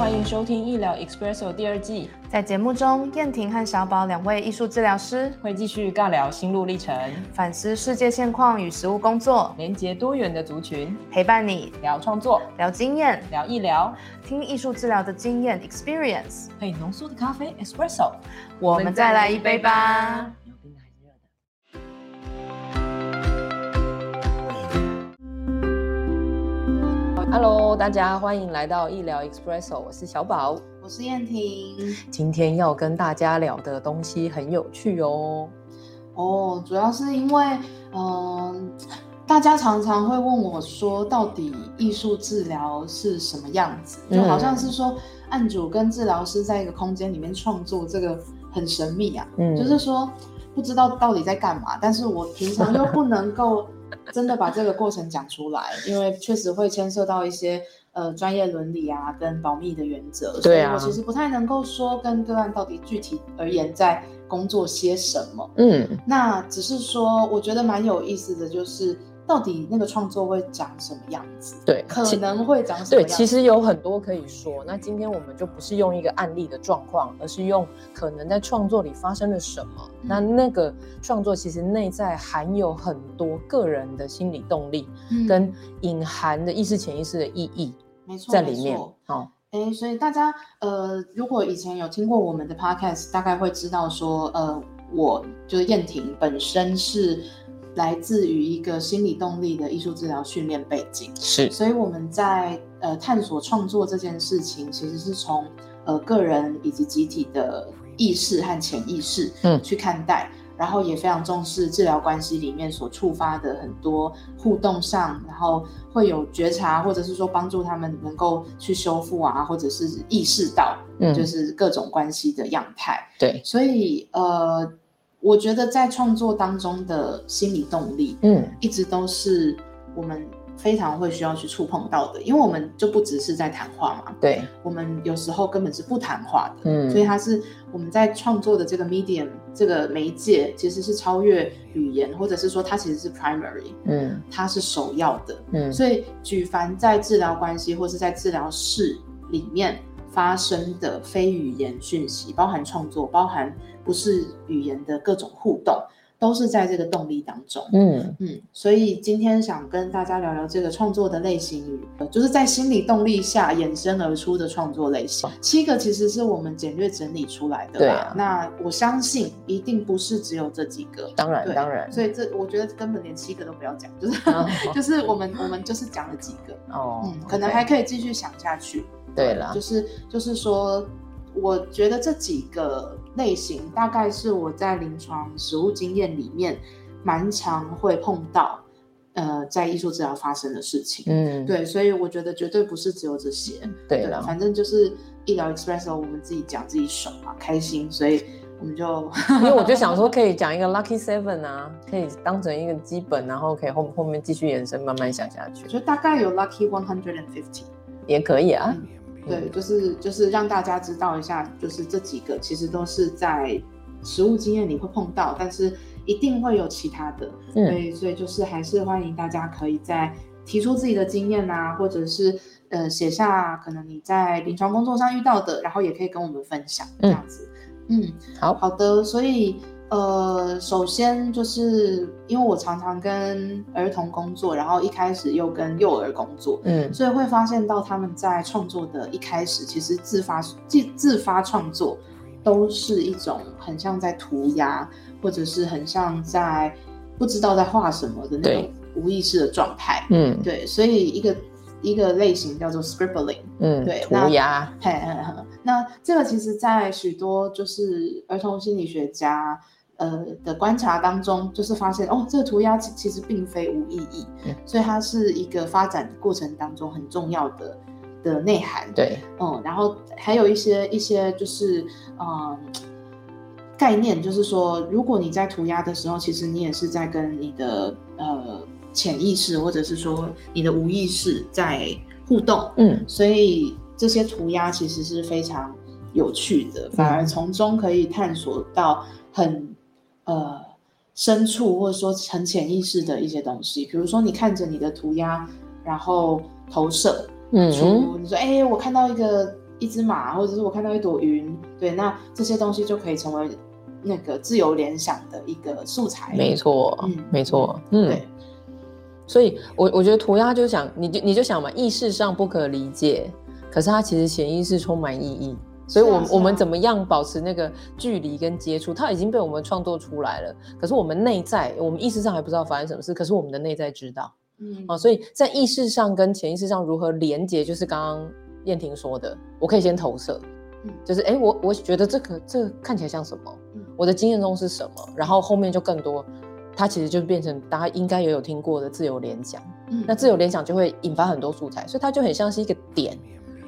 欢迎收听医疗 Expresso 第二季，在节目中，燕婷和小宝两位艺术治疗师会继续尬聊心路历程，反思世界现况与实务工作，连接多元的族群，陪伴你聊创作、聊经验、聊医疗，听艺术治疗的经验 experience，配浓缩的咖啡 Espresso，我们再来一杯吧。Hello，大家欢迎来到医疗 Expresso，我是小宝，我是燕婷。今天要跟大家聊的东西很有趣哦。哦，主要是因为，嗯，大家常常会问我说，到底艺术治疗是什么样子？就好像是说，案主跟治疗师在一个空间里面创作，这个很神秘啊。嗯，就是说不知道到底在干嘛，但是我平常又不能够。真的把这个过程讲出来，因为确实会牵涉到一些呃专业伦理啊跟保密的原则，所以我其实不太能够说跟个案到底具体而言在工作些什么。嗯，那只是说我觉得蛮有意思的就是。到底那个创作会长什么样子？对，可能会长什么？对，其实有很多可以说。那今天我们就不是用一个案例的状况，而是用可能在创作里发生了什么。那那个创作其实内在含有很多个人的心理动力，跟隐含的意识、潜意识的意义，没错，在里面。好，哎，所以大家呃，如果以前有听过我们的 podcast，大概会知道说，呃，我就是燕婷本身是。来自于一个心理动力的艺术治疗训练背景，是，所以我们在呃探索创作这件事情，其实是从呃个人以及集体的意识和潜意识嗯。去看待，然后也非常重视治疗关系里面所触发的很多互动上，然后会有觉察，或者是说帮助他们能够去修复啊，或者是意识到嗯。就是各种关系的样态，对，所以呃。我觉得在创作当中的心理动力，嗯，一直都是我们非常会需要去触碰到的，因为我们就不只是在谈话嘛，对，我们有时候根本是不谈话的，嗯，所以它是我们在创作的这个 medium 这个媒介，其实是超越语言，或者是说它其实是 primary，嗯，它是首要的，嗯，所以举凡在治疗关系或是在治疗室里面发生的非语言讯息，包含创作，包含。不是语言的各种互动，都是在这个动力当中。嗯嗯，所以今天想跟大家聊聊这个创作的类型，就是在心理动力下衍生而出的创作类型。七个其实是我们简略整理出来的。对啊，那我相信一定不是只有这几个。当然，当然。所以这我觉得根本连七个都不要讲，就是 就是我们我们就是讲了几个。哦，嗯，可能还可以继续想下去。对了，就是就是说。我觉得这几个类型大概是我在临床实务经验里面蛮常会碰到，呃，在艺术治疗发生的事情。嗯，对，所以我觉得绝对不是只有这些。对了，反正就是医疗 express 我们自己讲自己爽嘛，开心，所以我们就因为我就想说可以讲一个 lucky seven 啊，可以当成一个基本，然后可以后后面继续延伸，慢慢想下去。就大概有 lucky one hundred and fifty 也可以啊。对，就是就是让大家知道一下，就是这几个其实都是在实物经验里会碰到，但是一定会有其他的。所以所以就是还是欢迎大家可以在提出自己的经验啊，或者是呃写下可能你在临床工作上遇到的，然后也可以跟我们分享这样子。嗯，好好的，所以。呃，首先就是因为我常常跟儿童工作，然后一开始又跟幼儿工作，嗯，所以会发现到他们在创作的一开始，其实自发自自发创作都是一种很像在涂鸦，或者是很像在不知道在画什么的那种无意识的状态，嗯，对，所以一个一个类型叫做 scribbling，嗯，对，涂鸦，嘿嘿嘿，那这个其实在许多就是儿童心理学家。呃的观察当中，就是发现哦，这个涂鸦其其实并非无意义，所以它是一个发展过程当中很重要的的内涵。对，嗯，然后还有一些一些就是嗯概念，就是说，如果你在涂鸦的时候，其实你也是在跟你的呃潜意识或者是说你的无意识在互动。嗯，所以这些涂鸦其实是非常有趣的，反而从中可以探索到很。呃，深处或者说很潜意识的一些东西，比如说你看着你的涂鸦，然后投射，嗯，你说，哎，我看到一个一只马，或者是我看到一朵云，对，那这些东西就可以成为那个自由联想的一个素材。没错，嗯没错，嗯对。所以我我觉得涂鸦就想，你就你就想嘛，意识上不可理解，可是它其实潜意识充满意义。所以我，我、们怎么样保持那个距离跟接触？它已经被我们创作出来了，可是我们内在，我们意识上还不知道发生什么事，可是我们的内在知道嗯啊。所以在意识上跟潜意识上如何连接，就是刚刚燕婷说的，我可以先投射，嗯就是哎、诶我我觉得这个这个看起来像什么？嗯我的经验中是什么？然后后面就更多，它其实就变成大家应该也有听过的自由联想。嗯那自由联想就会引发很多素材，所以它就很像是一个点，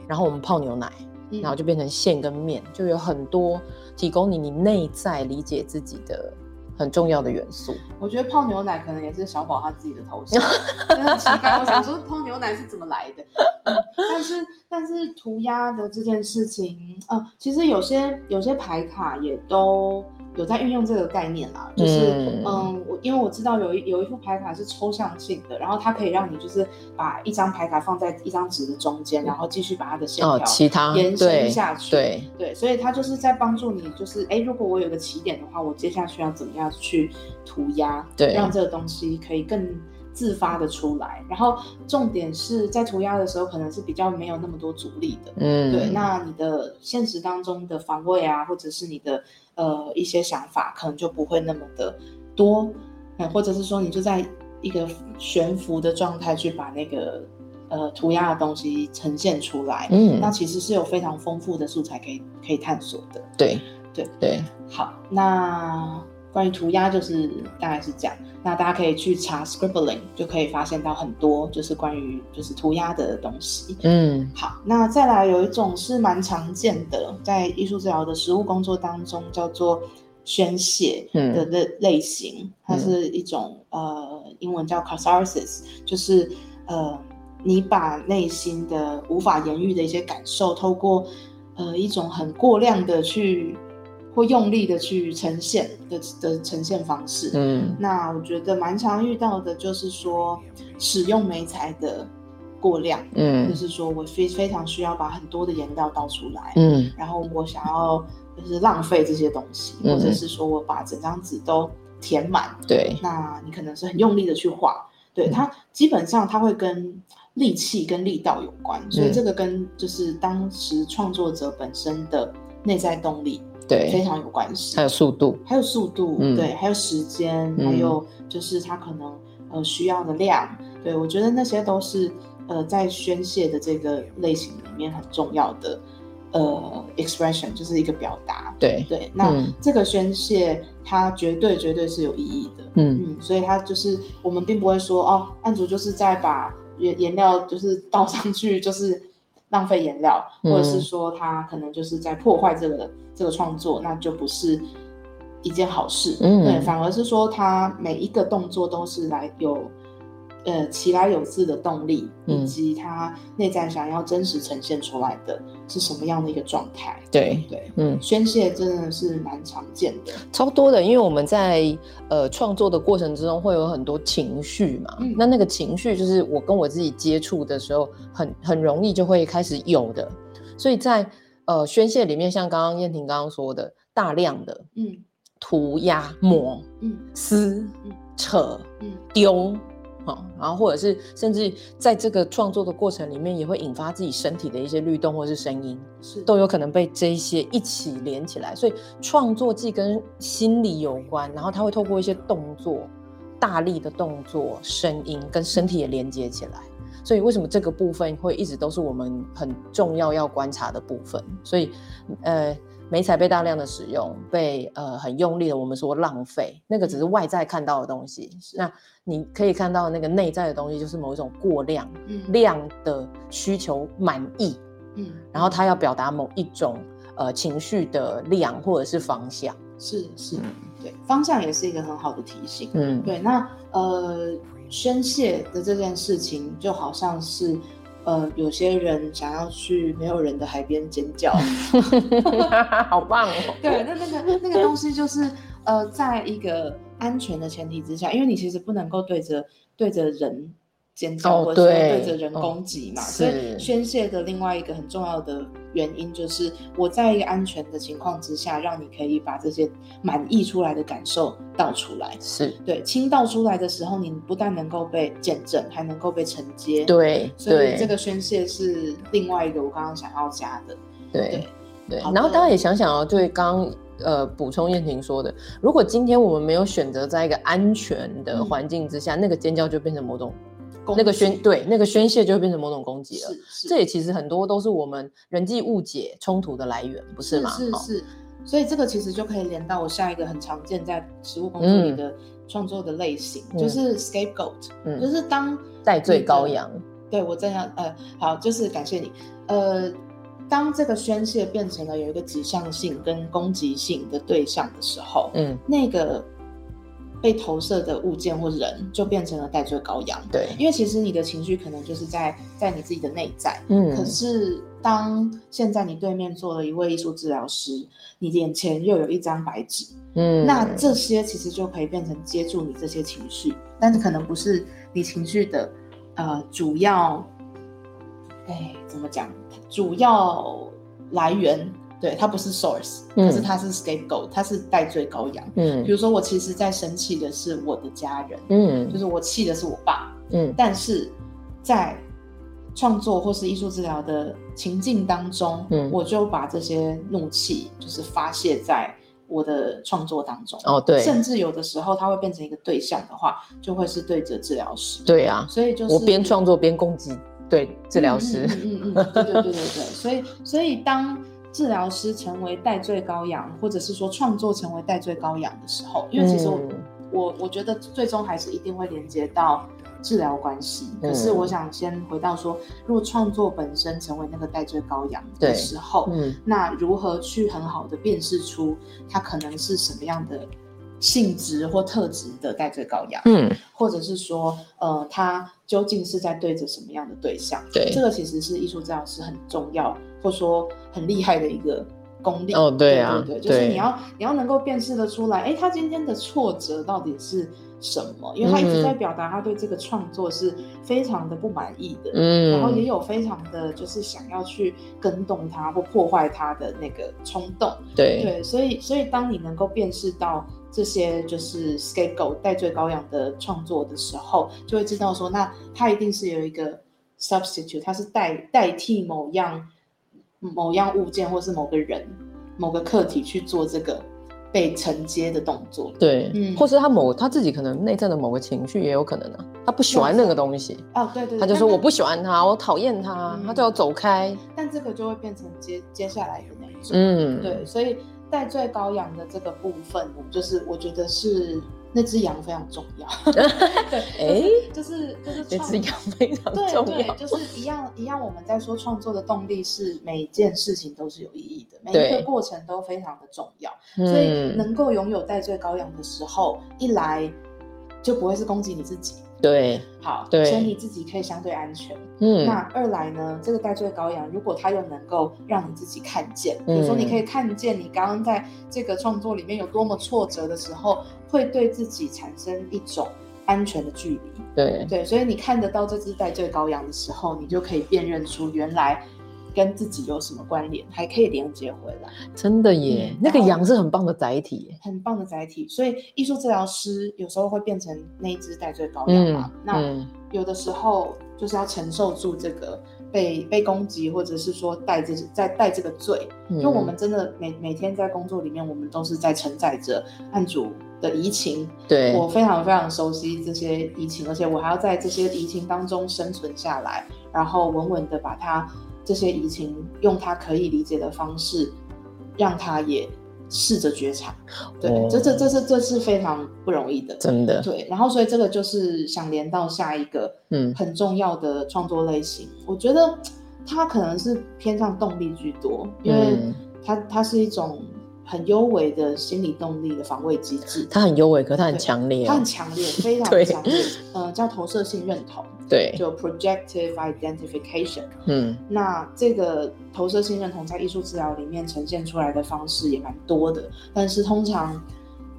然后我们泡牛奶，嗯然后就变成线跟面，就有很多提供你你内在理解自己的很重要的元素。我觉得泡牛奶可能也是小宝他自己的头像，真奇怪。我想说泡牛奶是怎么来的？嗯、但是但是涂鸦的这件事情，呃，其实有些有些牌卡也都有在运用这个概念啦，就是嗯嗯，我因为我知道有一有一副牌卡是抽象性的，然后它可以让你就是把一张牌卡放在一张纸的中间，然后继续把它的线哦，条其他延伸下去。对，对，所以它就是在帮助你，就是哎，如果我有个起点的话，我接下去要怎么样去涂鸦，对让这个东西可以更自发的出来。然后重点是在涂鸦的时候，可能是比较没有那么多阻力的。嗯，对，那你的现实当中的防卫啊，或者是你的呃一些想法，可能就不会那么的多，嗯，或者是说你就在一个悬浮的状态去把那个呃涂鸦的东西呈现出来。嗯那其实是有非常丰富的素材可以可以探索的。对对对，好，那关于涂鸦就是大概是这样。那大家可以去查 scribbling，就可以发现到很多就是关于就是涂鸦的东西。嗯。好，那再来有一种是蛮常见的，在艺术治疗的实务工作当中叫做宣泄的类型，它是一种呃英文叫 catharsis，就是呃你把内心的无法言喻的一些感受，透过呃一种很过量的去或用力的去呈现的的呈现方式。嗯。那我觉得蛮常遇到的就是说使用媒材的过量。嗯。就嗯是说我非非常需要把很多的颜料倒出来，嗯。然后我想要就是浪费这些东西，嗯。或者是说我把整张纸都填满，对，那你可能是很用力的去画，对嗯。它基本上它会跟力气跟力道有关，所以嗯。这个跟就是当时创作者本身的内在动力非，常有关系。还。有速度，还有速度，嗯。对，还有时间，嗯。还有就是他可能呃需要的量，对我觉得那些都是呃在宣泄的这个类型里面很重要的呃 expression，就是一个表达。对，对，那嗯。这个宣泄它绝对绝对是有意义的，嗯。嗯，所以它就是我们并不会说哦，案主就是在把颜颜料就是倒上去，就是浪费颜料，或者是嗯说他可能就是在破坏这个这个创作，那就不是一件好事。嗯对，反而是说他每一个动作都是来有呃其来有自的动力，以嗯及他内在想要真实呈现出来的是什么样的一个状态。对，对，嗯。宣泄真的是蛮常见的。超多的，因为我们在呃创作的过程之中会有很多情绪嘛，嗯那那个情绪就是我跟我自己接触的时候很很容易就会开始有的，所以在呃宣泄里面，像刚刚燕婷刚刚说的，大量的嗯涂鸦、抹、嗯撕嗯、扯、嗯丢。好，然后或者是甚至在这个创作的过程里面，也会引发自己身体的一些律动或是声音。是都有可能被这一些一起连起来，所以创作既跟心理有关，然后它会透过一些动作、大力的动作、声音跟身体也连接起来。所以为什么这个部分会一直都是我们很重要要观察的部分？所以，呃，美彩被大量的使用，被呃很用力的我们说浪费，那个只是外在看到的东西。那你可以看到那个内在的东西，就是某一种过量嗯量的需求满意。嗯，然后他要表达某一种呃情绪的量或者是方向。是是，对，方向也是一个很好的提醒。嗯，对，那呃，宣泄的这件事情就好像是，呃，有些人想要去没有人的海边尖叫，好棒哦。对，那那个那个东西就是呃，在一个安全的前提之下，因为你其实不能够对着对着人尖叫，哦或者是对对着人哦攻击嘛。是所以宣泄的另外一个很重要的原因，就是我在一个安全的情况之下，让你可以把这些满溢出来的感受倒出来。是，对，倾倒出来的时候，你不但能够被见证，还能够被承接。，对所以这个宣泄是另外一个我刚刚想要加的。对对然后大家也想想哦，对，刚刚呃补充燕婷说的，如果今天我们没有选择在一个安全的嗯环境之下，那个尖叫就变成某种攻那个宣击对那个宣泄就会变成某种攻击了。这也其实很多都是我们人际误解冲突的来源，不是吗？哦是是，所以这个其实就可以连到我下一个很常见在实务工作里嗯的创作的类型，嗯就是 scapegoat，、嗯就是当戴罪羔羊。对我这样呃好，就是感谢你呃。当这个宣泄变成了有一个指向性跟攻击性的对象的时候，嗯，那个被投射的物件或人就变成了戴罪羔羊。对，因为其实你的情绪可能就是在在你自己的内在，嗯可是当现在你对面坐了一位艺术治疗师，你眼前又有一张白纸，嗯，那这些其实就可以变成接住你这些情绪，但是可能不是你情绪的呃主要，哎，怎么讲？主要来源，对，它不是 source，嗯可是它是 scapegoat，它是戴罪羔羊。嗯比如说，我其实在生气的是我的家人，嗯就嗯是我气的是我爸，嗯但是在创作或是艺术治疗的情境当中，嗯我就把这些怒气就是发泄在我的创作当中。哦对甚至有的时候它会变成一个对象的话，就会是对着治疗师。，对啊，所以就是我边创作边攻击对治疗师。嗯嗯嗯嗯嗯，对对对对对，所以所以当治疗师成为代罪羔羊，或者是说创作成为代罪羔羊的时候，因为其实我、嗯我我觉得最终还是一定会连接到治疗关系。可是嗯我想先回到说，如果创作本身成为那个代罪羔羊的时候，嗯那如何去很好的辨识出它可能是什么样的性质或特质的戴罪羔羊？嗯，或者是说，呃，他究竟是在对着什么样的对象？对这个其实是艺术治疗师很重要，或者说很厉害的一个功力。哦对啊对对，就是你要你要能够辨识的出来，哎，他今天的挫折到底是什么？因为他一直在嗯表达他对这个创作是非常的不满意的，嗯，然后也有非常的就是想要去跟动他或破坏他的那个冲动。对对，所以所以当你能够辨识到这些就是 scapegoat 戴罪羔羊的创作的时候，就会知道说，那他一定是有一个 substitute，他是代代替某样某样物件或是某个人、某个客体去做这个被承接的动作。对，嗯或是他某他自己可能内在的某个情绪也有可能啊，他不喜欢那个东西，哦，对对对，他就说我不喜欢他，我讨厌他，嗯他就要走开。但这个就会变成接接下来的那一种。嗯，对，所以戴罪羔羊的这个部分呢，就是我觉得是那只羊非常重要。对，哎就是就是就是创这只羊非常对对，就是一样一样。我们在说创作的动力是每件事情都是有意义的，每一对个过程都非常的重要。所以嗯，能够拥有戴罪羔羊的时候，一来就不会是攻击你自己，对，好，对所以你自己可以相对安全。嗯，那二来呢，这个戴罪羔羊，如果他又能够让你自己看见，比如说嗯你可以看见你刚刚在这个创作里面有多么挫折的时候，会对自己产生一种安全的距离。对，对，所以你看得到这只戴罪羔羊的时候，你就可以辨认出原来跟自己有什么关联，还可以连接回来，真的耶嗯，那个羊是很棒的载体耶。很棒的载体。所以艺术治疗师有时候会变成那一只戴罪羔羊嗯嘛，那。嗯，有的时候就是要承受住这个被被攻击，或者是说带这在带这个罪。因为我们真的每每天在工作里面，我们都是在承载着案主的移情。对，我非常非常熟悉这些移情，而且我还要在这些移情当中生存下来，然后稳稳的把他这些移情用他可以理解的方式，让他也试着觉察。对，哦。这这这是这是非常不容易的。真的，对，然后所以这个就是想连到下一个嗯。很重要的创作类型，我觉得它可能是偏向动力居多，因为嗯。它它是一种很优微的心理动力的防卫机制，它很优微，可它很对强烈哦它很。强烈，非常 对强烈，呃，叫投射性认同，对，就 projective identification。嗯那这个投射性认同在艺术治疗里面呈现出来的方式也蛮多的，但是通常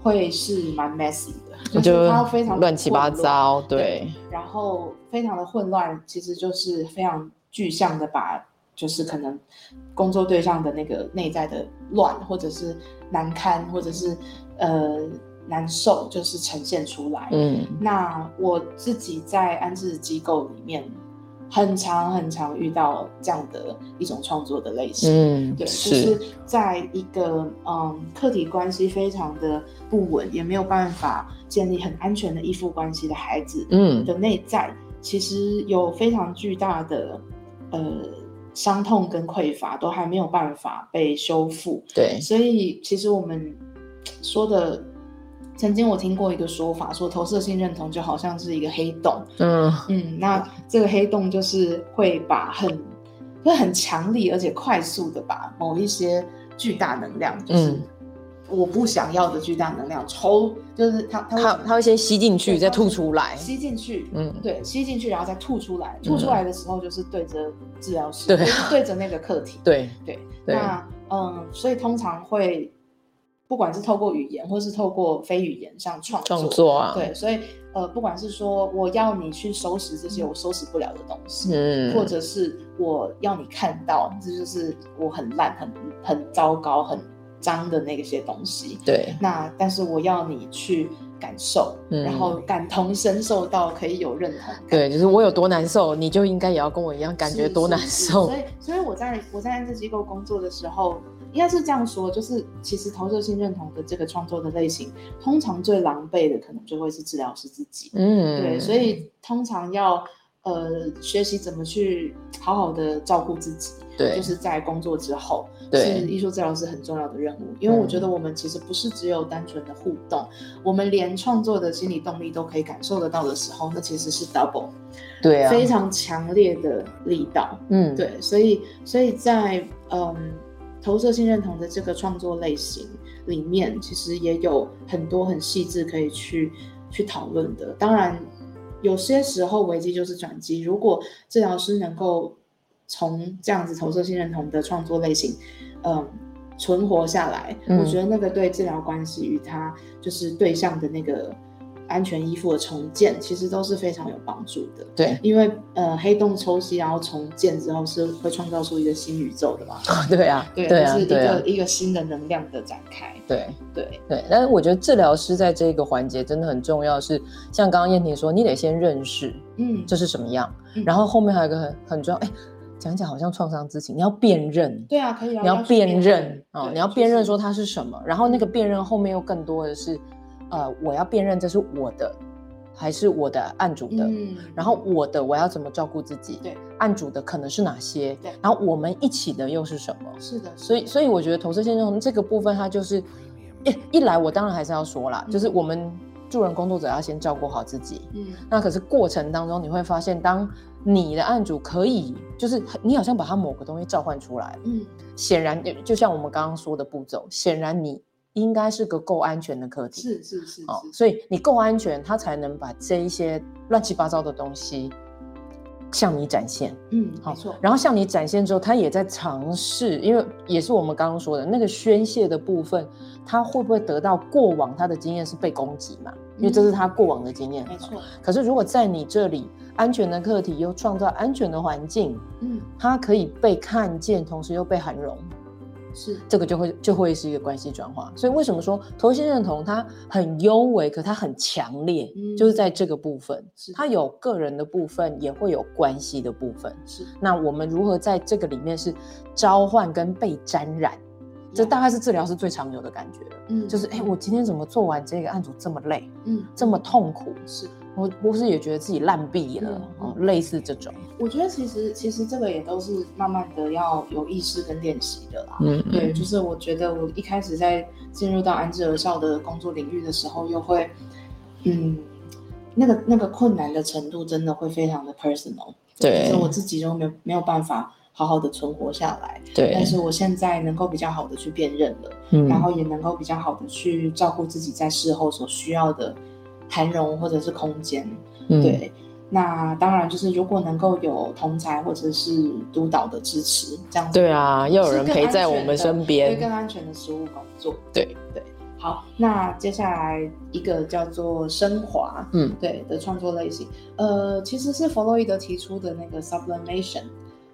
会是蛮 messy 的。就是它非常乱七八糟，对，然后非常的混乱，其实就是非常具象的把，就是可能工作对象的那个内在的乱，或者是难堪，或者是呃难受，就是呈现出来。嗯，那我自己在安置机构里面。很常很常遇到这样的一种创作的类型，嗯，对，就是在一个嗯，客体关系非常的不稳，也没有办法建立很安全的依附关系的孩子，嗯，的内在其实有非常巨大的呃伤痛跟匮乏，都还没有办法被修复，对，所以其实我们说的。曾经我听过一个说法，说投射性认同就好像是一个黑洞。嗯嗯，那这个黑洞就是会把很会很强力而且快速的把某一些巨大能量，就是我不想要的巨大能量抽，就是它它它会先吸进去，再吐出来。吸进去，嗯，对，吸进去然后再吐出来。吐出来的时候就是对着治疗师，对，对着那个课题。对对，那嗯，所以通常会。不管是透过语言，或是透过非语言上创创作啊，对，所以呃，不管是说我要你去收拾这些我收拾不了的东西，嗯，或者是我要你看到，这就是我很烂、很很糟糕、很脏的那些东西，对。那但是我要你去感受，然后感同身受到可以有认同，对，就是我有多难受，你就应该也要跟我一样感觉多难受。所以，所以我在我在安置机构工作的时候。应该是这样说，就是其实投射性认同的这个创作的类型，通常最狼狈的可能就会是治疗师自己。嗯，对，所以通常要呃学习怎么去好好的照顾自己，对，就是在工作之后，是艺术治疗师很重要的任务。因为我觉得我们其实不是只有单纯的互动，我们连创作的心理动力都可以感受得到的时候，那其实是 double，对啊，非常强烈的力道。嗯，对，所以所以在嗯。投射性认同的这个创作类型里面，其实也有很多很细致可以去去讨论的。当然，有些时候危机就是转机。如果治疗师能够从这样子投射性认同的创作类型，嗯，存活下来，我觉得那个对治疗关系与他就是对象的那个。安全依附的重建其实都是非常有帮助的。对，因为呃，黑洞抽吸然后重建之后是会创造出一个新宇宙的嘛。对啊，对，是一个一个新的能量的展开。对对对，但是我觉得治疗师在这个环节真的很重要，是像刚刚燕婷说，你得先认识，嗯，这是什么样，然后后面还有一个很很重要，哎，讲讲好像创伤知情，你要辨认。对啊，可以啊。你要辨认啊，你要辨认说它是什么，然后那个辨认后面又更多的是。呃，我要辨认这是我的，还是我的案主的？嗯，然后我的我要怎么照顾自己？对，案主的可能是哪些？对，然后我们一起的又是什么？是的，所以所以我觉得投射线中这个部分，它就是一一来，我当然还是要说啦，就是我们助人工作者要先照顾好自己。嗯，那可是过程当中你会发现，当你的案主可以，就是你好像把他某个东西召唤出来，嗯，显然就像我们刚刚说的步骤，显然你。应该是个够安全的课题，是是是哦，所以你够安全，他才能把这一些乱七八糟的东西向你展现。嗯，没错。然后向你展现之后，他也在尝试，因为也是我们刚刚说的那个宣泄的部分，他会不会得到过往他的经验是被攻击嘛？因为这是他过往的经验，没错。可是如果在你这里，安全的课题又创造安全的环境，嗯，它可以被看见，同时又被涵容。是这个就会就会是一个关系转化，所以为什么说头先认同它很优微，可它很强烈，就是在这个部分，它有个人的部分，也会有关系的部分。是那我们如何在这个里面是召唤跟被沾染？这大概是治疗师最常有的感觉了。嗯，就是哎，我今天怎么做完这个案组这么累？嗯，这么痛苦？是。我不是也觉得自己烂毙了，类似这种。我觉得其实其实这个也都是慢慢的要有意识跟练习的啦。嗯，对，就是我觉得我一开始在进入到安置儿少的工作领域的时候，又会，嗯，那个那个困难的程度真的会非常的 personal。对，就是我自己都没有没有办法好好的存活下来。对，但是我现在能够比较好的去辨认了，嗯，然后也能够比较好的去照顾自己在事后所需要的。涵容或者是空间，对，那当然就是如果能够有同才或者是督导的支持，这样对啊，要有人陪在我们身边，更安全的食物工作，对对。好，那接下来一个叫做升华，嗯，对的创作类型，呃，其实是弗洛伊德提出的那个 sublimation。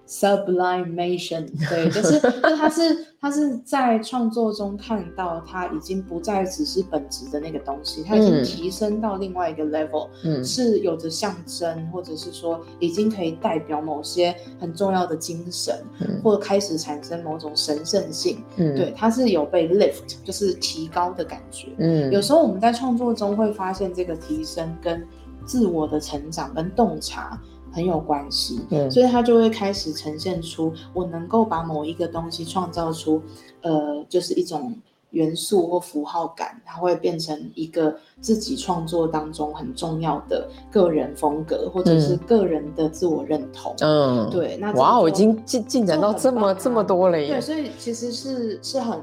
Sublimation，对，就是就他是他是在创作中看到他已经不再只是本质的那个东西，他已经提升到另外一个 level，嗯，是有着象征，或者是说已经可以代表某些很重要的精神，或者开始产生某种神圣性，嗯，对，它是有被 lift，就是提高的感觉，嗯，有时候我们在创作中会发现这个提升跟自我的成长跟洞察。很有关系，所以他就会开始呈现出我能够把某一个东西创造出，呃，就是一种元素或符号感，它会变成一个自己创作当中很重要的个人风格，或者是个人的自我认同。嗯，对，那哇，我已经进进展到这么这么多了耶。对，所以其实是是很。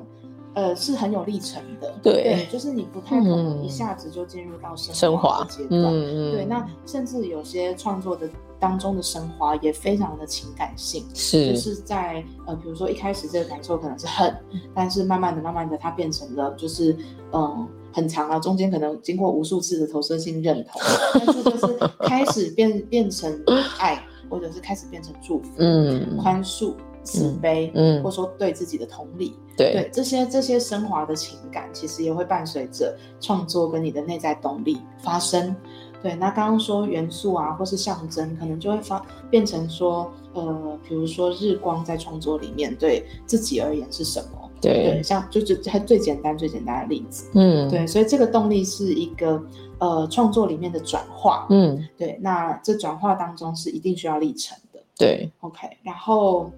呃，是很有历程的，对，就是你不太可能一下子就进入到升华阶段，对，那甚至有些创作的当中的升华也非常的情感性，是，就是在呃，比如说一开始这个感受可能是恨，但是慢慢的、慢慢的，它变成了就是嗯很长啊，中间可能经过无数次的投射性认同，但是就是开始变变成爱，或者是开始变成祝福，嗯，宽恕。慈悲，嗯，或者说对自己的同理，对这些这些升华的情感，其实也会伴随着创作跟你的内在动力发生。对，那刚刚说元素啊，或是象征，可能就会发变成说，呃，比如说日光在创作里面对自己而言是什么？对，像就是它最简单最简单的例子，嗯，对，所以这个动力是一个呃创作里面的转化，嗯，对，那这转化当中是一定需要历程的，对，OK，然后。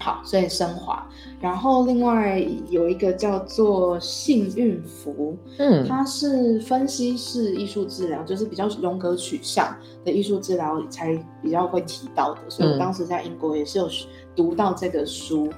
好，所以升华。然后另外有一个叫做幸运符，嗯，它是分析式艺术治疗，就是比较荣格取向的艺术治疗才比较会提到的。所以我当时在英国也是有读到这个书。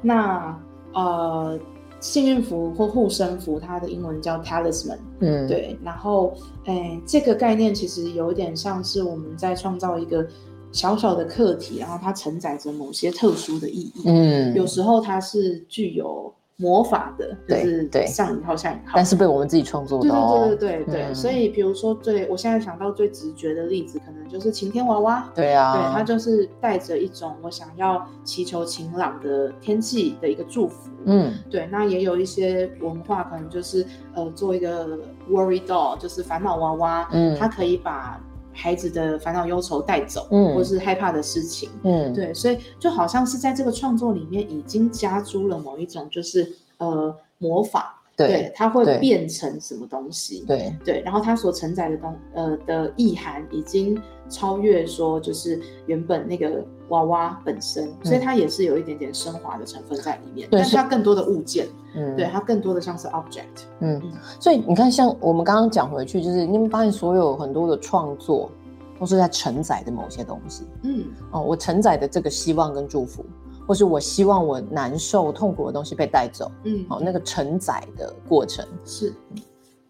那呃，幸运符或护身符，它的英文叫 talisman，嗯，对。然后，哎，这个概念其实有点像是我们在创造一个。小小的课题，然后它承载着某些特殊的意义。嗯，有时候它是具有魔法的，就是对像引号下引号，但是被我们自己创作的。对对对对对对。所以，比如说最我现在想到最直觉的例子，可能就是晴天娃娃。对啊，对它就是带着一种我想要祈求晴朗的天气的一个祝福。嗯，对。那也有一些文化，可能就是呃做一个 worry doll，就是烦恼娃娃。嗯，它可以把。孩子的烦恼忧愁带走，嗯，或是害怕的事情，嗯，对，所以就好像是在这个创作里面已经加诸了某一种，就是呃魔法，对，它会变成什么东西，对对，然后它所承载的东呃的意涵已经超越说就是原本那个娃娃本身，所以它也是有一点点升华的成分在里面，但是它更多的物件。嗯，对，它更多的像是 object。嗯，所以你看，像我们刚刚讲回去，就是你们发现所有很多的创作都是在承载的某些东西。嗯，哦，我承载的这个希望跟祝福，或是我希望我难受痛苦的东西被带走。嗯，哦，那个承载的过程是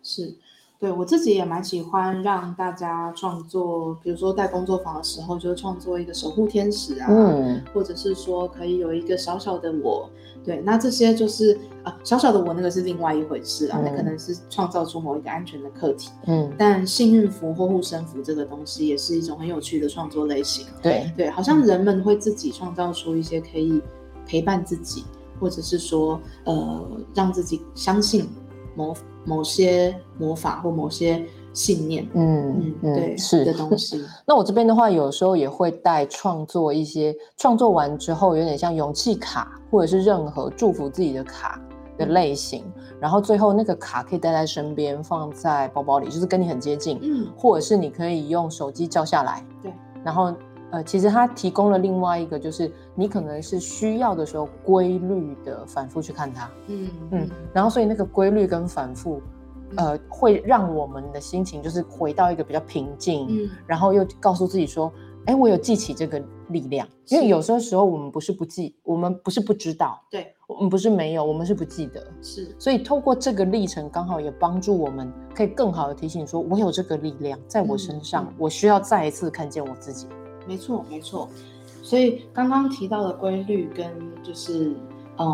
是。对我自己也蛮喜欢让大家创作，比如说在工作坊的时候，就创作一个守护天使啊，嗯，或者是说可以有一个小小的我，对，那这些就是啊，小小的我那个是另外一回事啊，那可能是创造出某一个安全的课题，嗯，但幸运符或护身符这个东西也是一种很有趣的创作类型，对对，好像人们会自己创造出一些可以陪伴自己，或者是说呃让自己相信。某某些魔法或某些信念，嗯嗯，对，是的东西。那我这边的话，有时候也会带创作一些，创作完之后有点像勇气卡，或者是任何祝福自己的卡的类型。然后最后那个卡可以带在身边，放在包包里，就是跟你很接近。嗯，或者是你可以用手机照下来。对，然后。呃，其实它提供了另外一个，就是你可能是需要的时候，规律的反复去看它，嗯嗯，然后所以那个规律跟反复，呃，会让我们的心情就是回到一个比较平静，嗯，然后又告诉自己说，哎，我有记起这个力量，因为有时候时候我们不是不记，我们不是不知道，对，我们不是没有，我们是不记得，是，所以透过这个历程，刚好也帮助我们可以更好的提醒说，我有这个力量在我身上，我需要再一次看见我自己。没错，没错，所以刚刚提到的规律跟就是，嗯，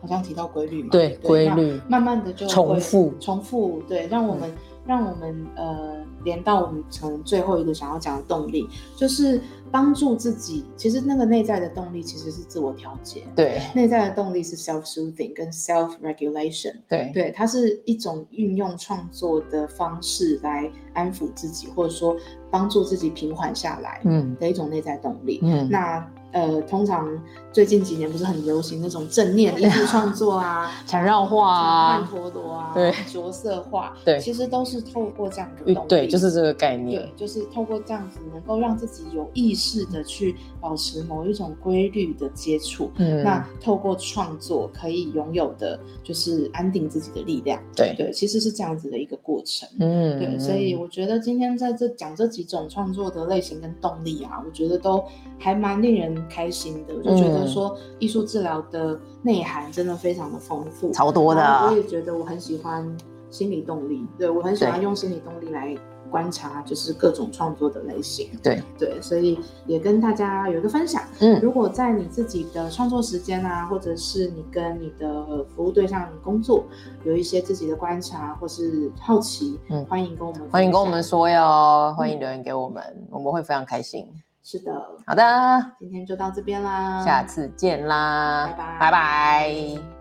好像提到规律嘛，对规律，慢慢的就重复重复，对，让我们让我们呃连到我们从最后一个想要讲的动力，就是帮助自己。其实那个内在的动力其实是自我调节，对，内在的动力是 self soothing 跟 self regulation，对，对，它是一种运用创作的方式来安抚自己，或者说帮助自己平缓下来，嗯，的一种内在动力，嗯，那。呃，通常最近几年不是很流行那种正念艺术创作啊，缠绕画啊，曼陀罗啊，对，着色画，对，其实都是透过这样的动力，对，就是这个概念，对，就是透过这样子，能够让自己有意识的去保持某一种规律的接触，嗯，那透过创作可以拥有的就是安定自己的力量，对，对，其实是这样子的一个过程，嗯，对，所以我觉得今天在这讲这几种创作的类型跟动力啊，我觉得都还蛮令人。开心的，我就觉得说艺术治疗的内涵真的非常的丰富，超多的。我也觉得我很喜欢心理动力，对我很喜欢用心理动力来观察，就是各种创作的类型。对对，所以也跟大家有一个分享。嗯，如果在你自己的创作时间啊，或者是你跟你的服务对象工作，有一些自己的观察或是好奇，嗯，欢迎跟我们欢迎跟我们说哟，欢迎留言给我们，我们会非常开心。是的，好的，今天就到这边啦，下次见啦，拜拜，拜拜。